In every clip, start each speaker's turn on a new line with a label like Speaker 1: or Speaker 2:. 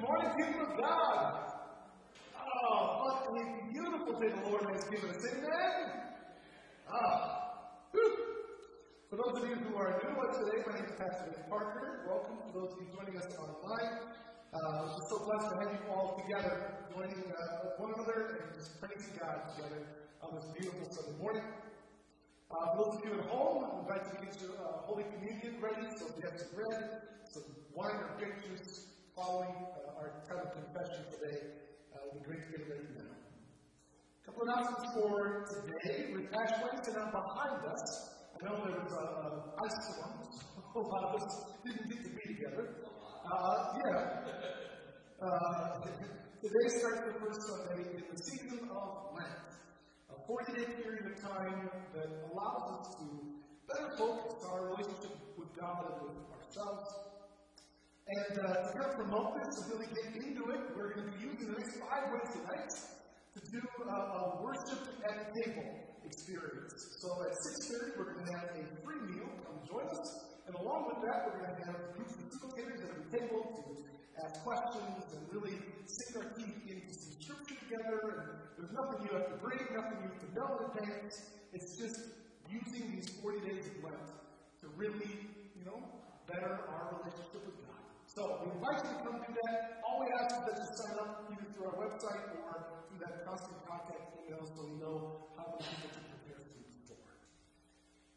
Speaker 1: Morning, people of God. Oh, what a beautiful day the Lord has given us. Amen. Ah. For those of you who are new to today, my name is Pastor Nick Parker. Welcome to those of you joining us online. Uh, we're so blessed to have you all together, joining uh, one another and just praising God together on this beautiful Sunday morning. Uh, for those of you at home, I invite you to get your uh, Holy Communion ready. So if you have some bread, some wine or grape juice following uh, our time of confession today, uh, to get ready now. A couple of announcements for today. With Ash Wednesday now behind us, I know there was an ice storm, so a lot of us didn't get to be together. Uh, yeah. Uh, today starts the first Sunday in the season of Lent. A 40 day period of time that allows us to better focus on our relationship with God and with ourselves. And uh, to kind promote this and really get into it, we're going to be using the next five Wednesday nights to do uh, a worship at the table experience. So at 6.30, we're going to have a free meal. Come join us. And along with that, we're going to have groups of facilitators at the table to ask questions and really sink our teeth into some scripture together. And there's nothing you have to bring, nothing you have to know in advance. It's just using these 40 days of Lent to really, you know, better our relationship with God. So we invite you to come do that. All we ask is that you sign up either through our website or through that constant contact email so we know how many people to prepare for.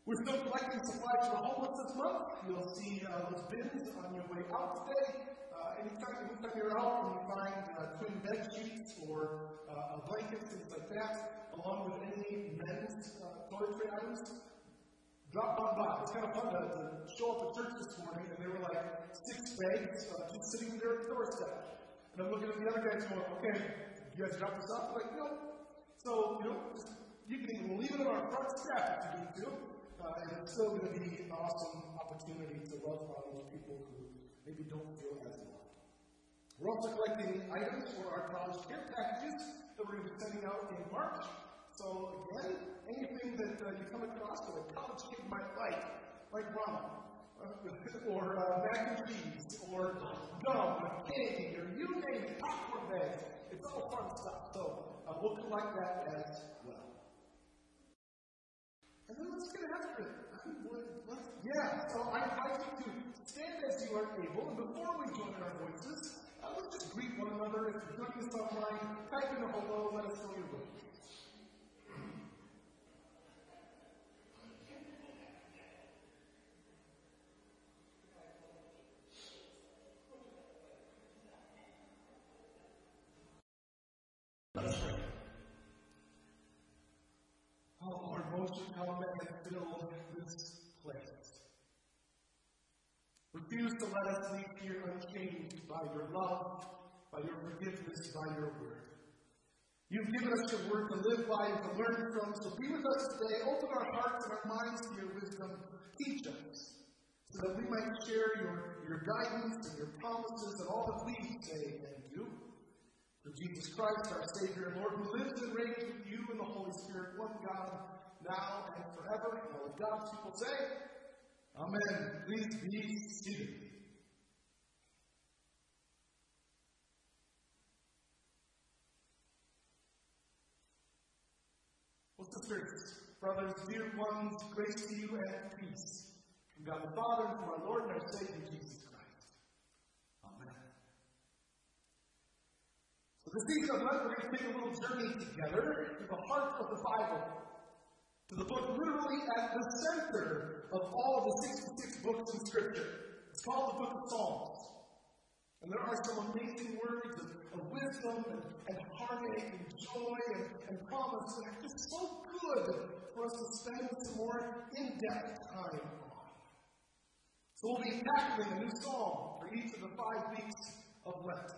Speaker 1: We're still collecting supplies for the homeless this month. You'll see uh, those bins on your way out today. Uh, anytime, anytime you're out and you find uh, twin bed sheets or uh, blankets, things like that, along with any men's uh, toiletry items, drop on by. It's kind of fun to, to, show up at church this morning and there were like six bags uh, just sitting there at the doorstep. And I'm looking at the other guys going, okay, you guys drop this off? I'm like, no. So, you know, you can leave it on our front step if you need to. Uh, and it's still going to be an awesome opportunity to love on those people who maybe don't feel as loved. We're also collecting items for our college care packages that we're going to be sending out in March. So again, anything that uh, you come across that a college kid might like, like ramen, uh, or uh, mac and cheese, or gum, or candy, or you name it, popcorn bags. It's all fun stuff. So uh, we'll collect that as well. And then let's get after it. yeah, so I invite you to stand as you are able, and before we join our voices, uh, let's just greet one another. If you're joining us online, type in a hello, let us know you're us. come and fill this place. Refuse to let us leave here unchanged by your love, by your forgiveness, by your word. You've given us your word to live by and to learn from, so be with us today. Open our hearts and our minds to your wisdom. Teach us so that we might share your, your guidance and your promises and all that we say and do. Through Jesus Christ, our Savior and Lord, who lives and reigns with you in the Holy Spirit, one God, now and forever. And all God's people say, Amen. Please be seated. Sisters, brothers, dear ones, grace to you and peace from God the Father and from our Lord and our Savior Jesus Christ. Amen. So this evening, we're going to take a little journey together to the heart of the Bible to the book literally at the center of all the 66 books in Scripture. It's called the Book of Psalms. And there are some amazing words of, of wisdom and, and, heartache and joy and, and promise that are just so good for us to spend some more in-depth time on. So we'll be tackling a new psalm for each of the five weeks of Lent.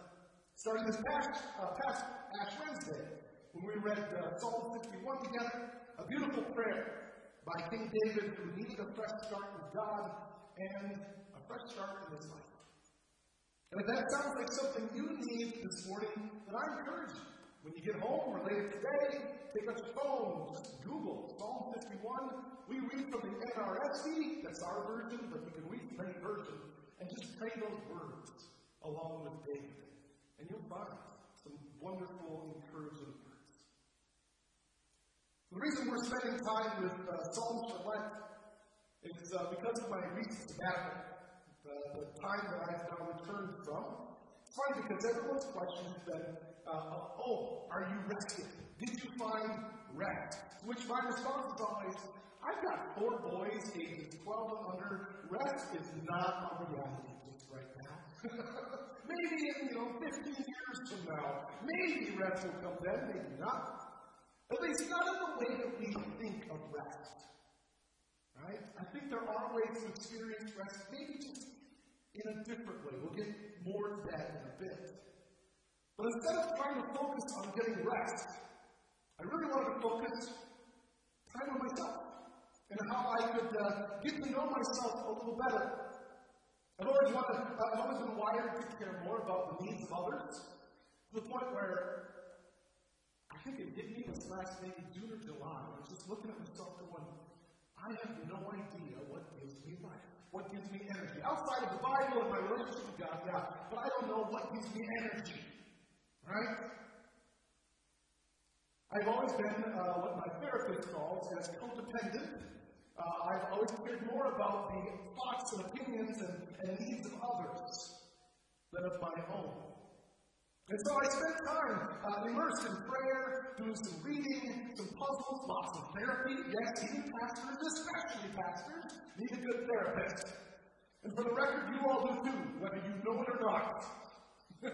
Speaker 1: Starting this past, uh, past Ash Wednesday, when we read uh, Psalm 51 together, a beautiful prayer by King David who needed a fresh start with God and a fresh start in his life. And if that sounds like something you need this morning, then I encourage you. When you get home or later today, take out your phone, Google Psalm 51. We read from the NRSV, that's our version, but you can read from any version, and just pray those words along with David and you'll find some wonderful, encouraging words. The reason we're spending time with uh, Psalms for is uh, because of my recent sabbatical, the, the time that I've now returned from. It's because everyone's question has been, uh, oh, are you rested? Did you find rest? Which my response is always, I've got four boys ages 12 and under. Rest is not a reality just right now. maybe in, you know, 15 years from now, maybe rest will come then, maybe not. At least not in the way that we think of rest. Right? I think there are ways to experience rest, maybe just in a different way. We'll get more to that in a bit. But instead of trying to focus on getting rest, I really wanted to focus time on myself and how I could uh, get to know myself a little better. I've always wanted, I've always been wired to care more about the needs of others, to the point where I think it hit me this last maybe June or July. I was just looking at myself going, I have no idea what gives me life, what gives me energy. Outside of the Bible and my relationship with God, yeah, but I don't know what gives me energy. Right? I've always been uh, what my therapist calls as codependent. Uh, I've always cared more about the thoughts and opinions and, and needs of others than of my own. And so I spent time uh, immersed in prayer, doing some reading, some puzzles, lots of therapy. Yes, even pastors, especially pastors, need a good therapist. And for the record, you all do too, whether you know it or not.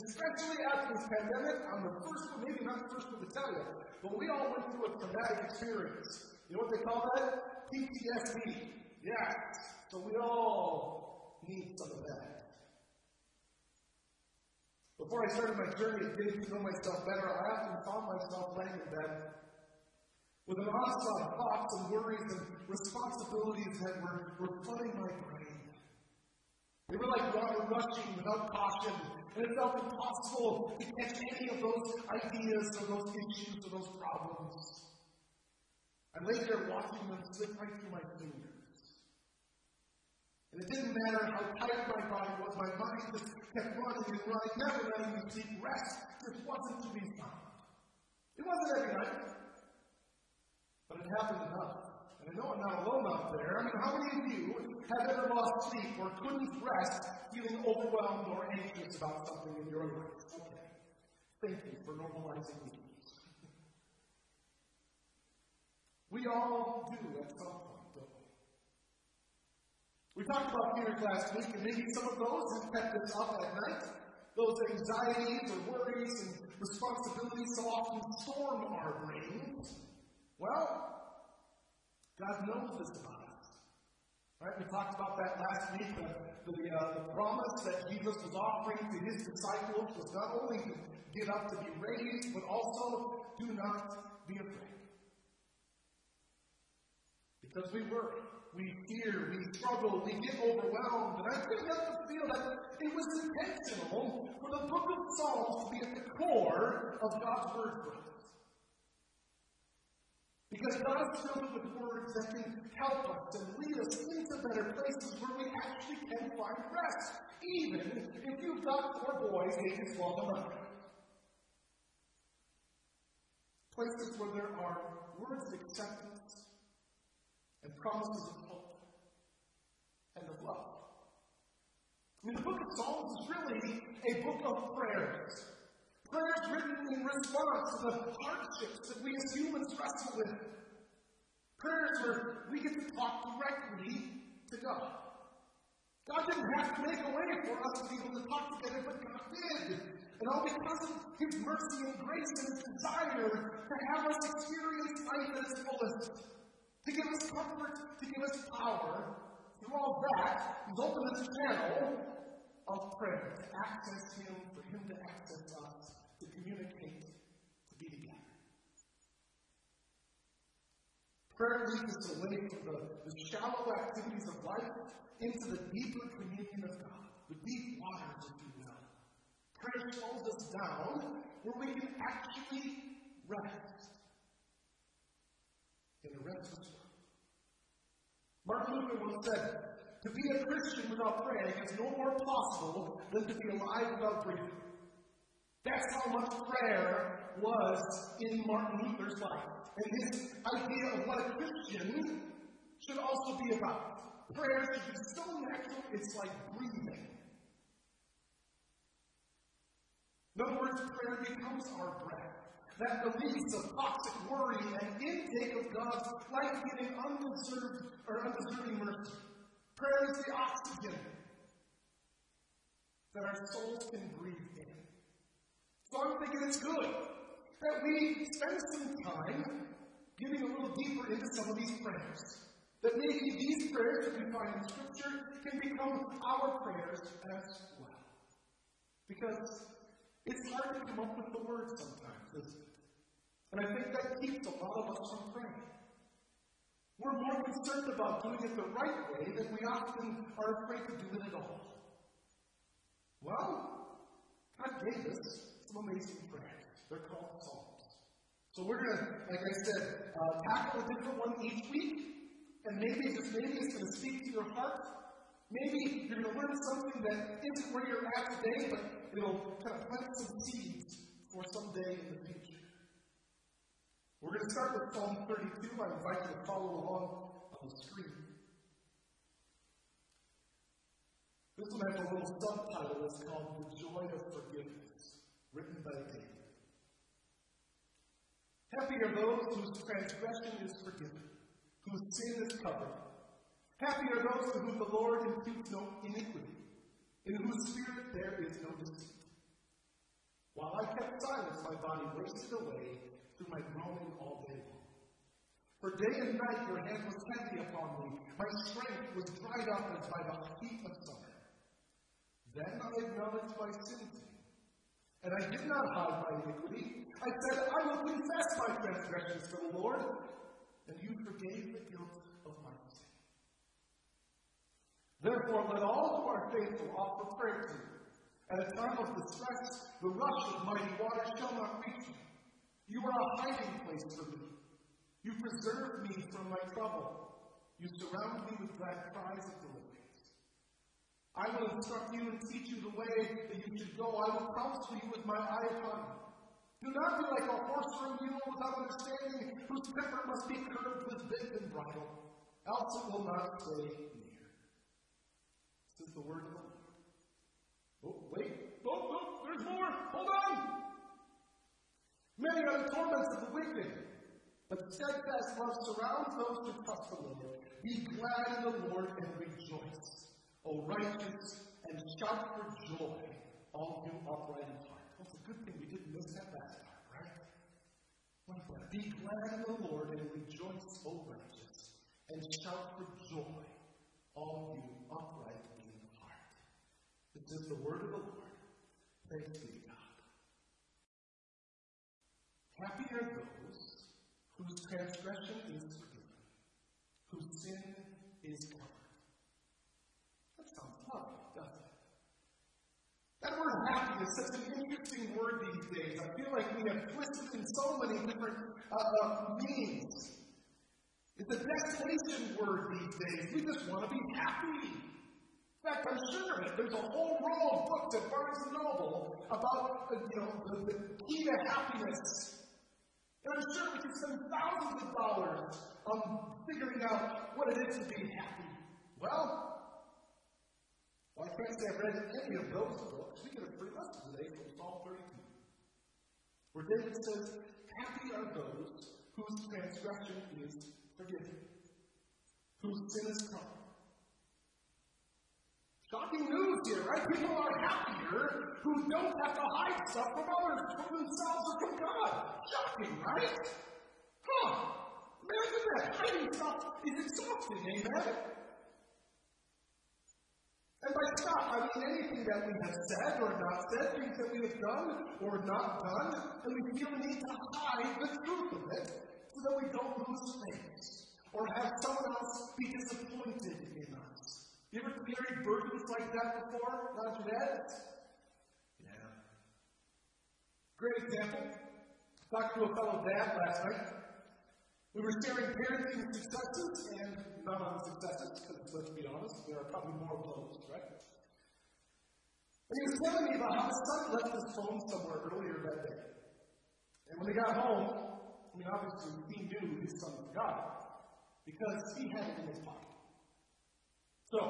Speaker 1: especially after this pandemic, I'm the first one, maybe not the first one to tell you, but we all went through a traumatic experience. You know what they call that? PTSD. Yes. So we all need some of that. Before I started my journey of getting to know myself better, I often found myself laying in bed with an onslaught of thoughts and worries and responsibilities that were, were flooding my brain. They were like water rushing without caution, and it felt impossible to catch any of those ideas or those issues or those problems. I lay there watching them slip right through my fingers. And it didn't matter how tight my body was, my mind just kept running and running, never letting me sleep. Rest It wasn't to be found. It wasn't every night, but it happened enough. And I know I'm not alone out there. I mean, how many of you have ever lost sleep or couldn't rest feeling overwhelmed or anxious about something in your life? Okay. Thank you for normalizing me. We all do at some point. We talked about fears last week, and maybe some of those have kept us up at night. Those anxieties or worries and responsibilities so often storm our brains. Well, God knows this about us. Right? We talked about that last week. The, the, uh, the promise that Jesus was offering to his disciples was not only to get up to be raised, but also do not be afraid. Because we worry we fear, we struggle, we get overwhelmed. And I couldn't help but feel that it was intentional for the book of Psalms to be at the core of God's word for us. Because God is filled with words that can help us and lead us into better places where we actually can find rest, even if you've got four boys ages 12 and under. Places where there are words of acceptance and promises of hope and of love. I mean, the book of Psalms is really a book of prayers. Prayers written in response to the hardships that we as humans wrestle with. Prayers where we get to talk directly to God. God didn't have to make a way for us to be able to talk together, but God did. And all because of His mercy and grace and His desire to have us experience life at its fullest, to give us comfort, to give us power, through all that, He's opened this channel of prayer to access Him, for Him to access us, to communicate, to be together. Prayer leads us away from the, the shallow activities of life into the deeper communion of God, the deep waters, if you will. Prayer slows us down where we can actually rest in restless Martin Luther once said, to be a Christian without praying is no more possible than to be alive without breathing. That's how much prayer was in Martin Luther's life. And his idea of what a Christian should also be about. Prayer should be so natural, it's like breathing. In other words, prayer becomes our breath. That the release of toxic worry and intake of God's life-giving, undeserved or undeserving mercy. Prayer is the oxygen that our souls can breathe in. So I'm thinking it's good that we spend some time getting a little deeper into some of these prayers. That maybe these prayers that we find in Scripture can become our prayers as well. Because it's hard to come up with the words sometimes? And I think that keeps a lot of us from praying. We're more concerned about doing it the right way than we often are afraid to do it at all. Well, God gave us some amazing prayers. They're called Psalms. So we're going to, like I said, uh, tackle a different one each week. And maybe, just maybe it's going to speak to your heart. Maybe you're going to learn something that isn't where you're at today, but it'll kind of plant some seeds for someday in the future. We're going to start with Psalm 32. I invite you to follow along on the screen. This one has a little subtitle. It's called The Joy of Forgiveness, written by David. Happy are those whose transgression is forgiven, whose sin is covered. Happy are those to whom the Lord imputes no iniquity, in whose spirit there is no deceit. While I kept silence, my body wasted away through my groaning all day long. For day and night your hand was heavy upon me. My strength was dried up as by the heat of summer. Then I acknowledged my sin to you, and I did not hide my iniquity. I said, I will confess my transgressions to the Lord, and you forgave the guilt of my sin. Therefore, let all who are faithful offer prayer to you. At a time of distress, the rush of mighty waters shall not reach you. You are a hiding place for me. You preserve me from my trouble. You surround me with glad cries of deliverance. I will instruct you and teach you the way that you should go. I will counsel you with my eye upon you. Do not be like a horse or a mule without understanding, whose temper must be curbed with bit and bridle, else it will not stay near. This is the word of the Lord. Oh, wait. Oh, oh, there's more. Hold on. Many are the torments of the wicked, but steadfast love surrounds those who trust the Lord. Be glad in the Lord and rejoice, O righteous, and shout for joy, all you upright in heart. That's a good thing we didn't miss that last time, right? Be glad in the Lord and rejoice, O righteous, and shout for joy, all you upright in heart. This is the word of the Lord. Thanks be Happy are those whose transgression is forgiven, whose sin is covered. That sounds lovely, doesn't it? That word happy is such an interesting word these days. I feel like we have twisted in so many different uh, uh, meanings. It's a destination word these days. We just want to be happy. In fact, I'm sure that there's a whole row of books at Barnes Noble about, uh, you know, the, the key to happiness. And I'm sure we could spend thousands of dollars on figuring out what it is to be happy. Well, well, I can't say I've read any of those books. We get a free lesson today from Psalm 32, where David says, Happy are those whose transgression is forgiven, whose sin is covered. Shocking news here, right? People are happier who don't have to hide stuff from others, from themselves, or from God. Shocking, right? Huh. Imagine that. Hiding stuff is exhausting, amen? And by stuff, I mean anything that we have said or not said, things that we have done or not done, and we feel the need to hide the truth of it so that we don't lose face or have someone else be disappointed in us. You ever carried burdens like that before? Dad? Yeah. Great example. Talked to a fellow dad last night. We were sharing parenting successes and not unsuccesses, because let's be honest, there are probably more of those, right? And he was telling me about how his son left his phone somewhere earlier that day. And when he got home, I mean, obviously he knew his son forgot it because he had it in his pocket. So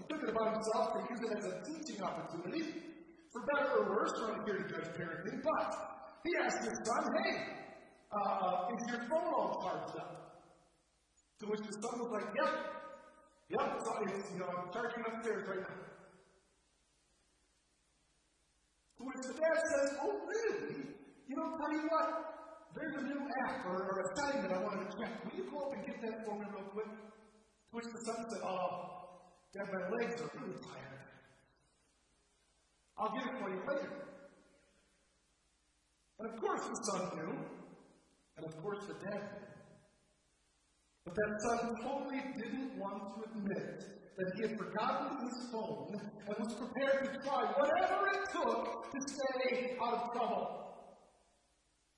Speaker 1: he took it upon himself to use it as a teaching opportunity, for better or worse, we're not here to judge parenting, but he asked his son, hey, uh, is your phone all charged up? To which the son was like, yep, yep, it's, it's you know, I'm charging upstairs right now. To which the dad says, oh really? You know, tell you what, there's a new app or, or assignment I wanted to check. Will you go up and get that for me real quick? To which the son said, oh, Dad, my legs are really tired. I'll get it for you later. And of course the son knew, and of course the dad knew. But that son totally didn't want to admit that he had forgotten his phone and was prepared to try whatever it took to stay out of trouble.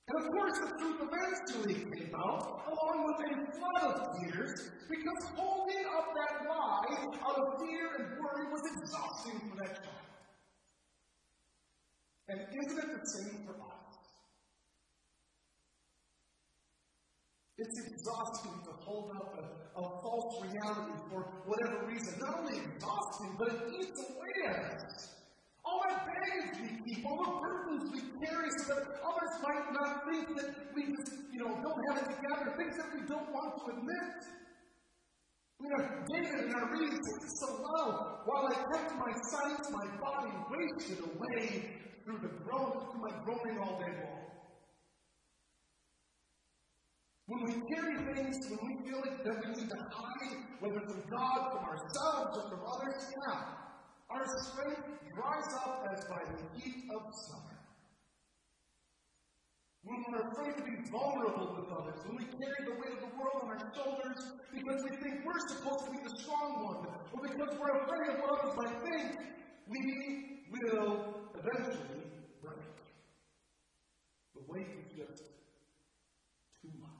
Speaker 1: And of course, the truth eventually came out, along with a flood of tears, because holding up that lie out of fear and worry was exhausting for that child. And isn't it the same for us? It's exhausting to hold up a, a false reality for whatever reason. Not only exhausting, but it eats away at us. All that baggage we keep, all the burdens we carry so that others might not think that we just, you know, don't have it together, things that we don't want to admit. You know, David in our reading so well, while I kept my sight, my body wasted away through the groan, through my groaning all day long. When we carry things, when we feel like that we need to hide, whether from God, from ourselves, or from others, yeah, our strength dries up as by the heat of summer. When we're afraid to be vulnerable with others, when we carry the weight of the world on our shoulders because we think we're supposed to be the strong one, or because we're afraid of what others might think, we will eventually break. The weight is just too much.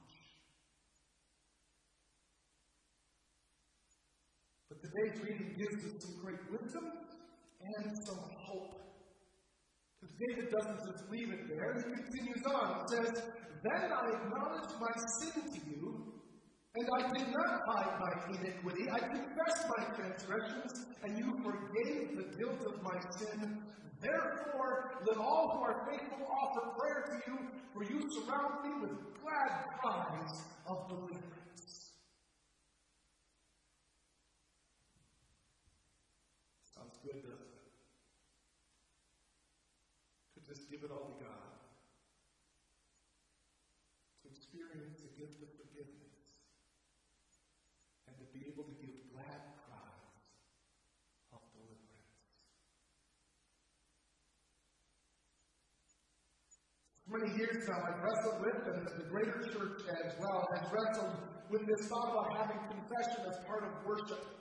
Speaker 1: But today's reading gives us some great wisdom and some hope. Because David doesn't just leave it there, he continues on. It says, Then I acknowledged my sin to you, and I did not hide my iniquity. I confessed my transgressions, and you forgave the guilt of my sin. Therefore, let all who are faithful offer prayer to you, for you surround me with glad cries of deliverance. Give it all to God. To experience the gift of forgiveness. And to be able to give glad cries of deliverance. For many years now, I've wrestled with, and the greater church as well has wrestled with this thought about having confession as part of worship.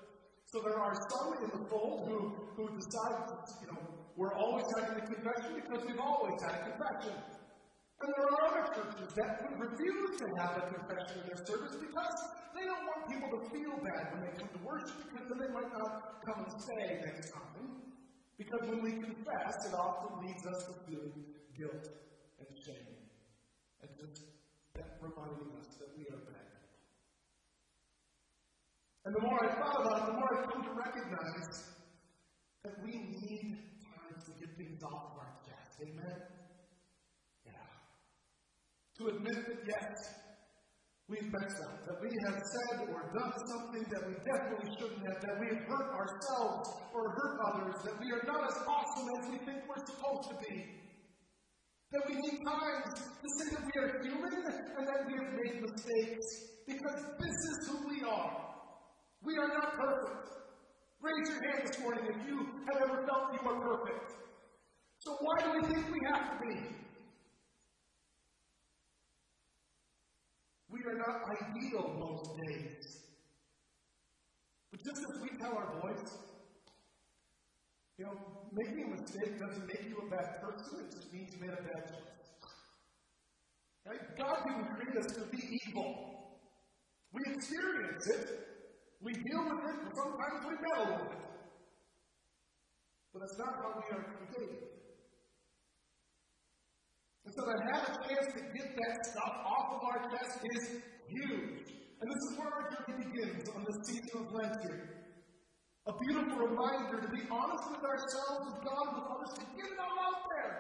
Speaker 1: So there are some in the fold who, who decide, you know, we're always having a confession because we've always had a confession. And there are other churches that would refuse to have a confession in their service because they don't want people to feel bad when they come to worship because then they might not come and stay next time. Because when we confess, it often leads us to feeling guilt and shame. And just that reminding us that we are bad. And the more I thought about it, the more I've come to recognize that we need time to get things off of our chest. Amen? Yeah. To admit that, yes, we've messed up, that we have said or done something that we definitely shouldn't have, that we have hurt ourselves or hurt others, that we are not as awesome as we think we're supposed to be. That we need time to say that we are human and that we have made mistakes because this is who we are. We are not perfect. Raise your hand this morning if you have ever felt you are perfect. So why do we think we have to be? We are not ideal most days. But just as we tell our boys, you know, making a mistake doesn't make you a bad person, it just means you made a bad choice. Right? God didn't create us to be evil. We experience it, we deal with it, and sometimes we battle with it. But that's not how we are created. And so to have a chance to get that stuff off of our chest is huge. And this is where our journey begins on this season of Lent here. A beautiful reminder to be honest with ourselves, with God, with others, to get it all out there.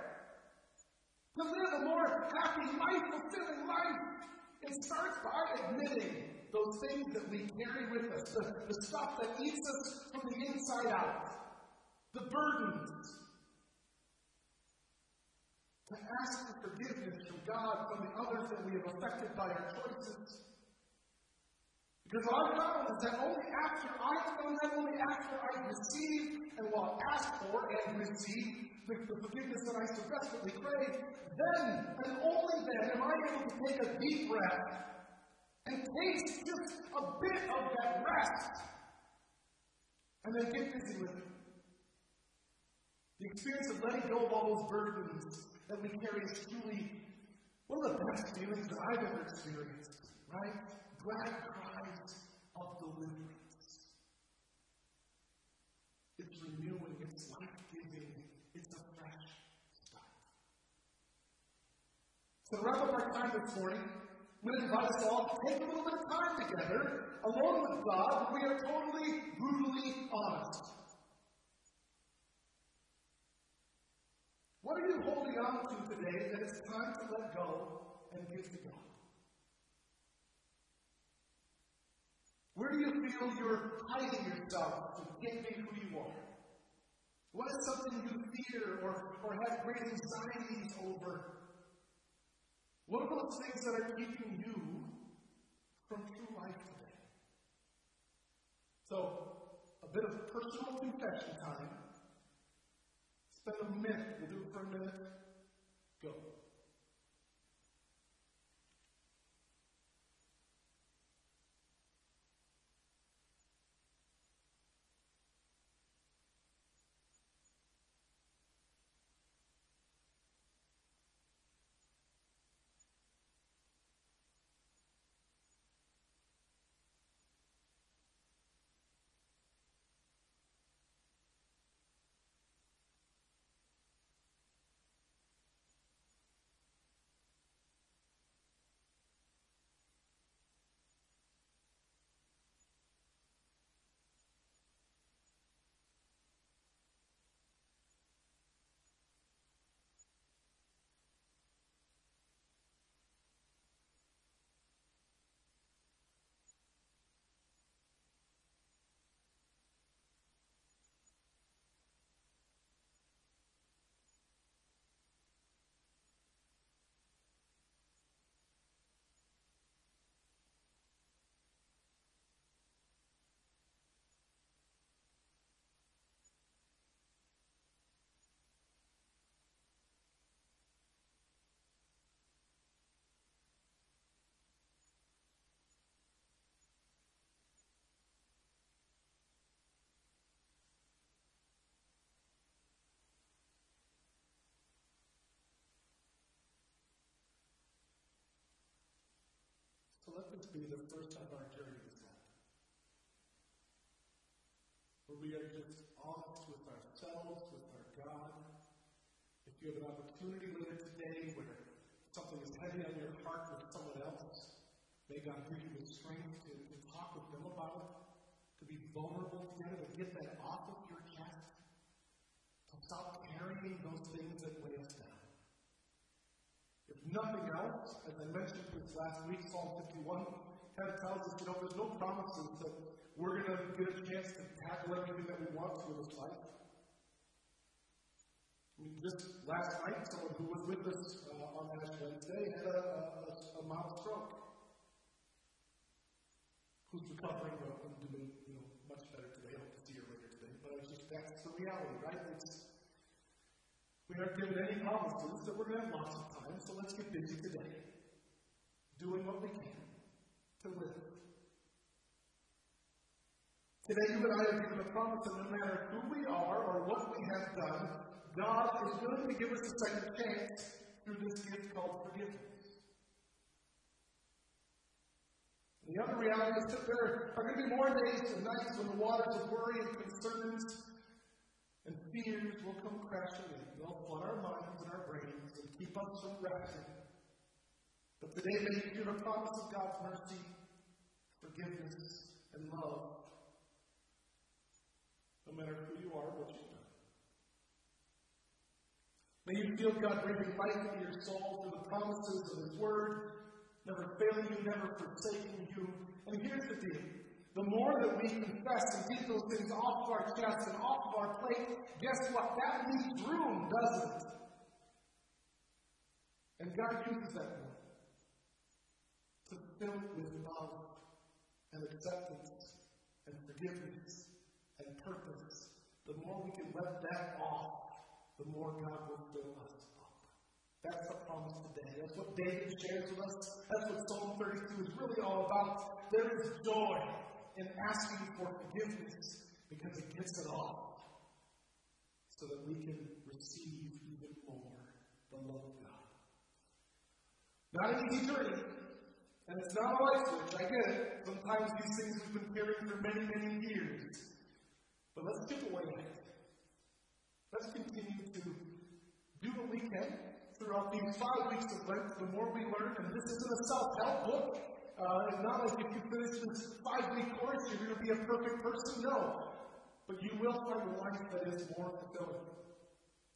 Speaker 1: To live a more happy, life fulfilling life. It starts by admitting those things that we carry with us, the, the stuff that eats us from the inside out, the burdens, to ask for forgiveness from God from the others that we have affected by our choices. Because our God is that only after I've done that, only after I receive and will ask for and receive the, the forgiveness that I so desperately crave, then and only then am I able to take a deep breath and taste just a bit of that rest and then get busy with it. The experience of letting go of all those burdens that we carry is truly one of the best feelings that I've ever experienced, right? Glad cries of deliverance. It's renewing, it's life giving, it's a fresh start. So, to wrap up our time this morning, To invite us all to take a little bit of time together, alone with God, we are totally, brutally honest. What are you holding on to today that it's time to let go and give to God? Where do you feel you're hiding yourself from being who you are? What is something you fear or, or have great anxieties over? What those things that are keeping you from true life today? So, a bit of personal confession time. Spend a minute. We'll do it for a minute. Go. Let this be the first of our journey this Lent. Where we are just honest with ourselves, with our God. If you have an opportunity later today where something is heavy on your heart with someone else, may God give you the strength to, to talk with them about it, to be vulnerable together, to get that off of your chest, to stop carrying those things that weigh nothing else, as I mentioned this last week, Psalm 51 kind of tells us, you know, there's no promises that we're going to get a chance to tackle everything that we want to in this life. I mean, just last night, someone who was with us uh, on Ash Wednesday had a, a, a mild stroke. Who's recovering and doing you know, much better today. I hope to see her later today. But it's just that's the reality, we aren't given any promises that we're going to have lots of time, so let's get busy today, doing what we can to live. Today, you and I are given a promise that no matter who we are or what we have done, God is willing to give us a second chance through this gift called forgiveness. The other reality is that there are going to be more days and nights when the waters of worry and concerns fears will come crashing in. They'll flood our minds and our brains and keep us from resting. But today may you hear the promise of God's mercy, forgiveness, and love. No matter who you are, what you've done. May you feel God breathing life into your soul through the promises of His Word never failing you, never forsaking you. And here's the deal. The more that we confess and get those things off of our chest and off of our plate, guess what? That leaves room, doesn't it? And God uses that room to fill it with love and acceptance and forgiveness and purpose. The more we can let that off, the more God will fill us up. that's the promise today. That's what David shares with us. That's what Psalm 32 is really all about. There is joy in asking for forgiveness because it gets it all so that we can receive even more the love of God. Not an easy journey, and it's not a light switch. I get it. Sometimes these things we've been carrying for many, many years. But let's chip away at it. Let's continue to do what we can throughout these five weeks of Lent, the more we learn, and this isn't a self-help book. Uh, it's not like if you finish this five-week course, you're going to be a perfect person. No. But you will find a life that is more fulfilling.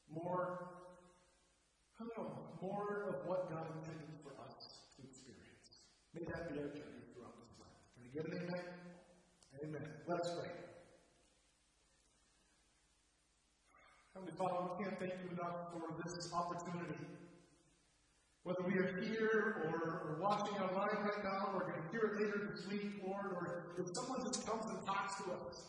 Speaker 1: More, I don't know, more of what God intended for us to experience. May that be our journey throughout this life. Can we get an amen? Amen. Let us pray. Heavenly Father, we can't thank you enough for this opportunity. Whether we are here or, or watching online right now, or going to hear it later this week, Lord, or if someone just comes and talks to us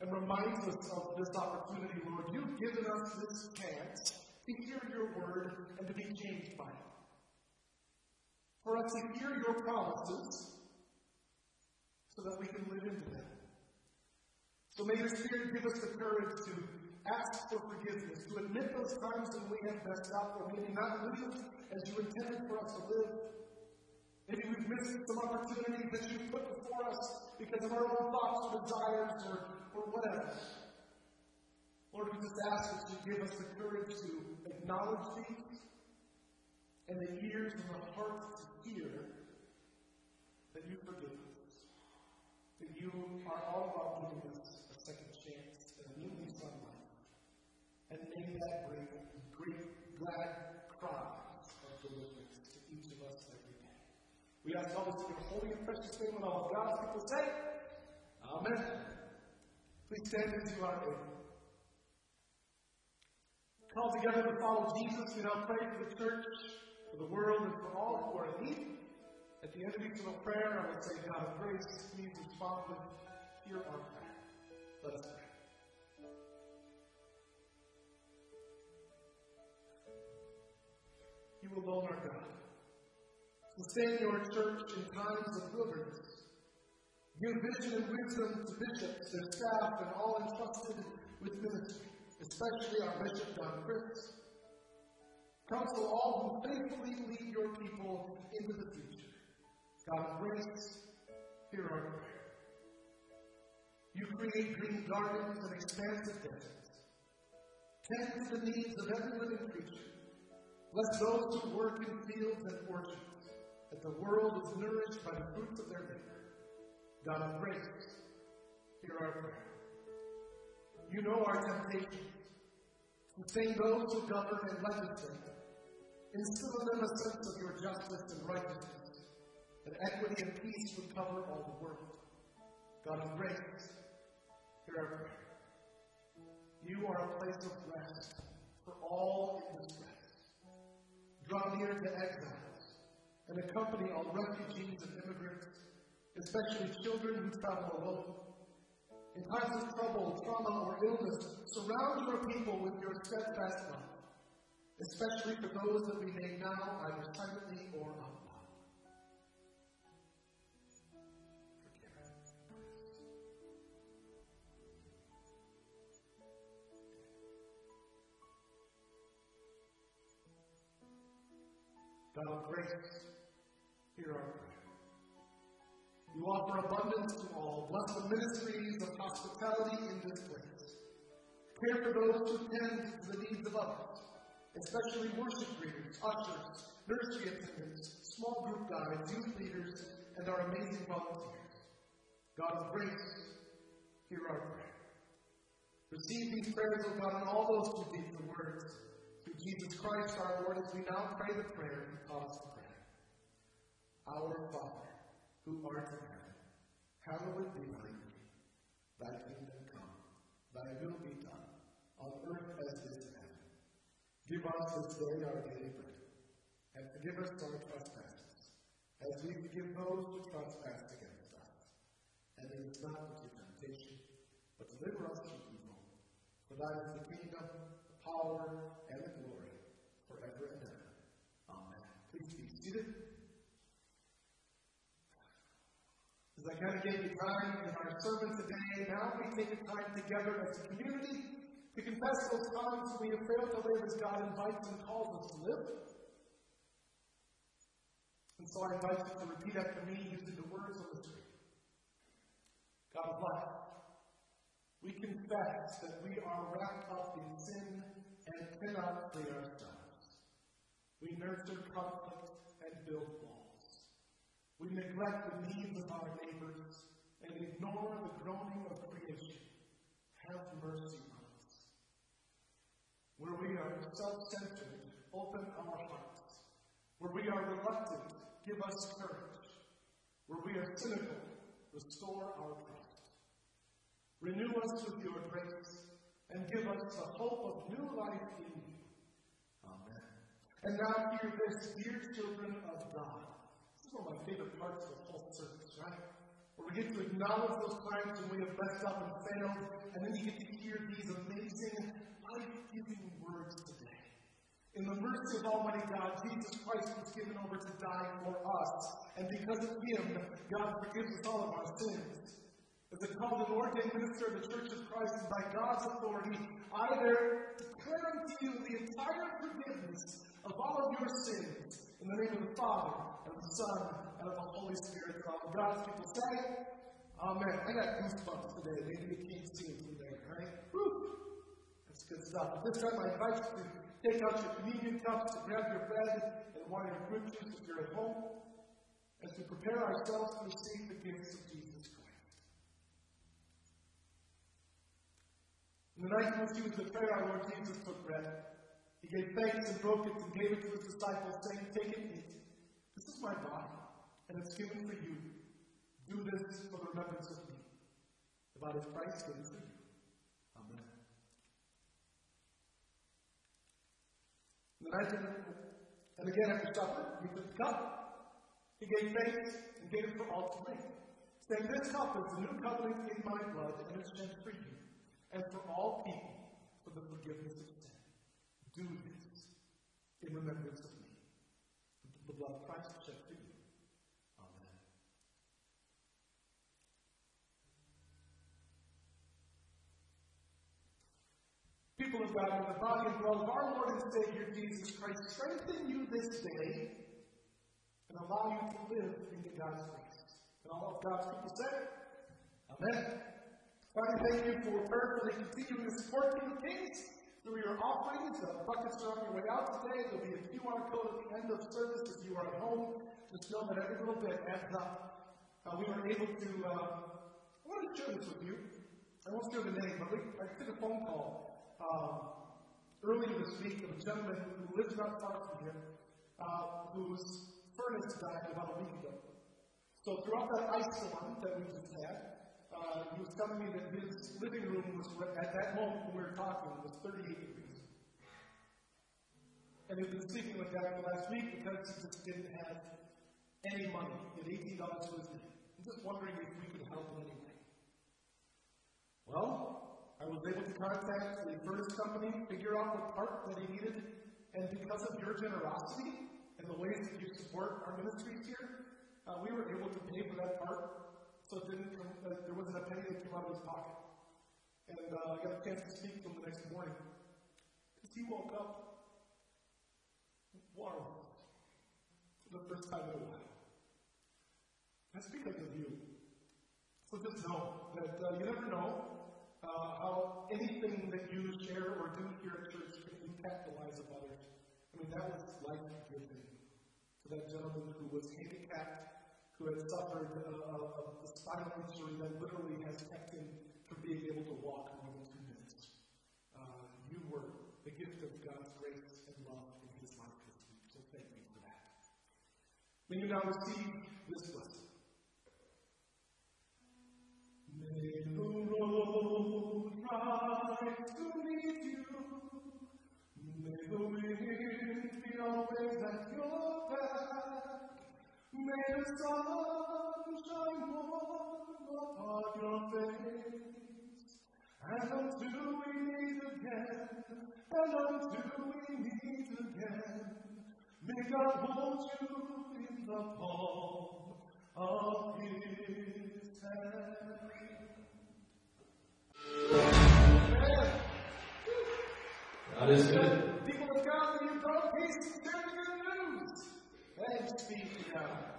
Speaker 1: and reminds us of this opportunity, Lord, you've given us this chance to hear your word and to be changed by it. For us to hear your promises so that we can live into them. So may your Spirit give us the courage to ask for forgiveness, to admit those times when we have messed up, or maybe not live as you intended for us to live. Maybe we've missed some opportunities that you've put before us because of our own thoughts or desires or, or whatever. Lord, we just ask that you give us the courage to acknowledge these and the ears and the hearts to hear that you forgive us. That you are all about giving us a second chance and a new lease on life and may that bring great, glad cries of deliverance to each of us every day. We ask all this in your holy and precious name and all God's people say, Amen. Please stand you are able. Called together to follow Jesus, we now pray for the church, for the world, and for all who are in need. At the end of each little prayer, I would say, God of grace, please respond with, hear our prayer. Let us pray. You alone are God. Sustain your church in times of wilderness. Give vision and wisdom to bishops, their staff, and all entrusted with ministry, especially our Bishop Don Chris. Counsel all who faithfully lead your people into the future. God grace, hear our prayer. You create green gardens and expansive deserts. Tend to the needs of every living creature Bless those who work in fields and orchards, that the world is nourished by the fruits of their labor. God of grace, hear our prayer. You know our temptations. Sustain those who govern and legislate. Instill in them a sense of your justice and righteousness, that equity and peace would cover all the world. God of grace, hear our prayer. You are a place of rest for all in distress draw near to exiles, and accompany all refugees and immigrants, especially children who travel alone. In times of trouble, trauma, or illness, surround your people with your steadfast love, especially for those that we may now either silently or out God of grace, hear our prayer. You offer abundance to all. Bless the ministries of hospitality in this place. Care for those who tend to the needs of others, especially worship leaders, ushers, nursery attendants, small group guides, youth leaders, and our amazing volunteers. God of grace, hear our prayer. Receive these prayers, O God, and all those who read the words. Jesus Christ our Lord, as we now pray the prayer he taught us to pray. Our Father, who art in heaven, hallowed be thy name. Thy kingdom come, thy will be done, on earth as it is in heaven. Give us this day our daily bread, and forgive us our trespasses, as we forgive those who trespass against us. And lead us not into temptation, but deliver us from evil. For thine is the kingdom, power, and the glory, forever and ever. Amen. Please be seated. As I kind of gave you time in our sermon today, now we take a time together as a community to confess those times we have failed to live as God invites and calls us to live. And so I invite you to repeat after me using the words on the screen. God of life, we confess that we are wrapped up in sin and cannot free ourselves. We nurture conflict and build walls. We neglect the needs of our neighbors and ignore the groaning of creation. Have mercy on us. Where we are self centered, open our hearts. Where we are reluctant, give us courage. Where we are cynical, restore our trust. Renew us with your grace and give us the hope of new life in you. Amen. And now hear this, dear children of God This is one of my favorite parts of the whole service, right? Where we get to acknowledge those times when we have messed up and failed, and then you get to hear these amazing, life-giving words today. In the mercy of Almighty God, Jesus Christ was given over to die for us. And because of Him, God forgives us all of our sins. As a called and ordained minister of the Church of Christ, and by God's authority, I there declare unto you the entire forgiveness of all of your sins in the name of the Father, and of the Son, and of the Holy Spirit. For all God's people say, Amen. I got goosebumps today. Maybe you can't see it there, right? Whew. That's good stuff. At this time, I invite you to take out your communion cups, to grab your bread and of your fruit juice if you're at home, as we prepare ourselves to receive the gifts of Jesus Christ. In the night in which he was betrayed, our Lord Jesus took bread. He gave thanks and broke it and gave it to his disciples, saying, Take and eat. This is my body, and it's given for you. Do this for the remembrance of me. The body of Christ given for you. Amen. The night and again after supper, he took the cup. He gave thanks and gave it for all to drink, saying, This cup is the new covenant in my blood, and it's shed for you, and for all people, for the forgiveness of sin. do this in remembrance of me. The blood of Christ shed for you. Amen. People of God, in the body and blood of our Lord and Savior Jesus Christ, strengthen you this day and allow you to live into God's grace. And all of God's people say, Amen. Father, thank you for prayerfully continuing to support of Kings through your offerings. The buckets are on your way out today. There'll be a QR code at the end of service if you are at home. Just know that every little bit adds up. Uh, we were able to, uh, I want to share this with you. I won't share the name, but we, I took a phone call um, earlier this week of a gentleman who lives not far from here, uh, whose furnace died about a week ago. So throughout that ice storm that we just had, uh, he was telling me that his living room was, at that moment when we were talking, was 38 degrees. And he'd been sleeping like that for last week because he just didn't have any money. He had $18 to his name. I'm just wondering if we could help in any. Well, I was able to contact the furnace company, figure out the part that he needed, and because of your generosity and the ways that you support our ministries here, uh, we were able to pay for that part so it didn't uh, there wasn't a penny that came out of his pocket. And uh, I got a chance to speak to him the next morning. As he woke up, water for the first time in a while. That's because of you. So just know that uh, you never know uh, how anything that you share or do here at church can impact the lives of others. I mean, that was life giving to that gentleman who was handicapped, who had suffered a, a, a spinal injury that literally has kept him from being able to walk more than two minutes. Uh, you were the gift of God's grace and love in his life this week, so thank you for that. May you now receive this blessing. May the road rise to meet you. May the wind be always. May the sun shine warm upon your face. And until we meet again, and until we meet again, may God hold you in the palm of His hand.
Speaker 2: God is good.
Speaker 1: People of God, when you go, peace, share good news. Thanks be to God.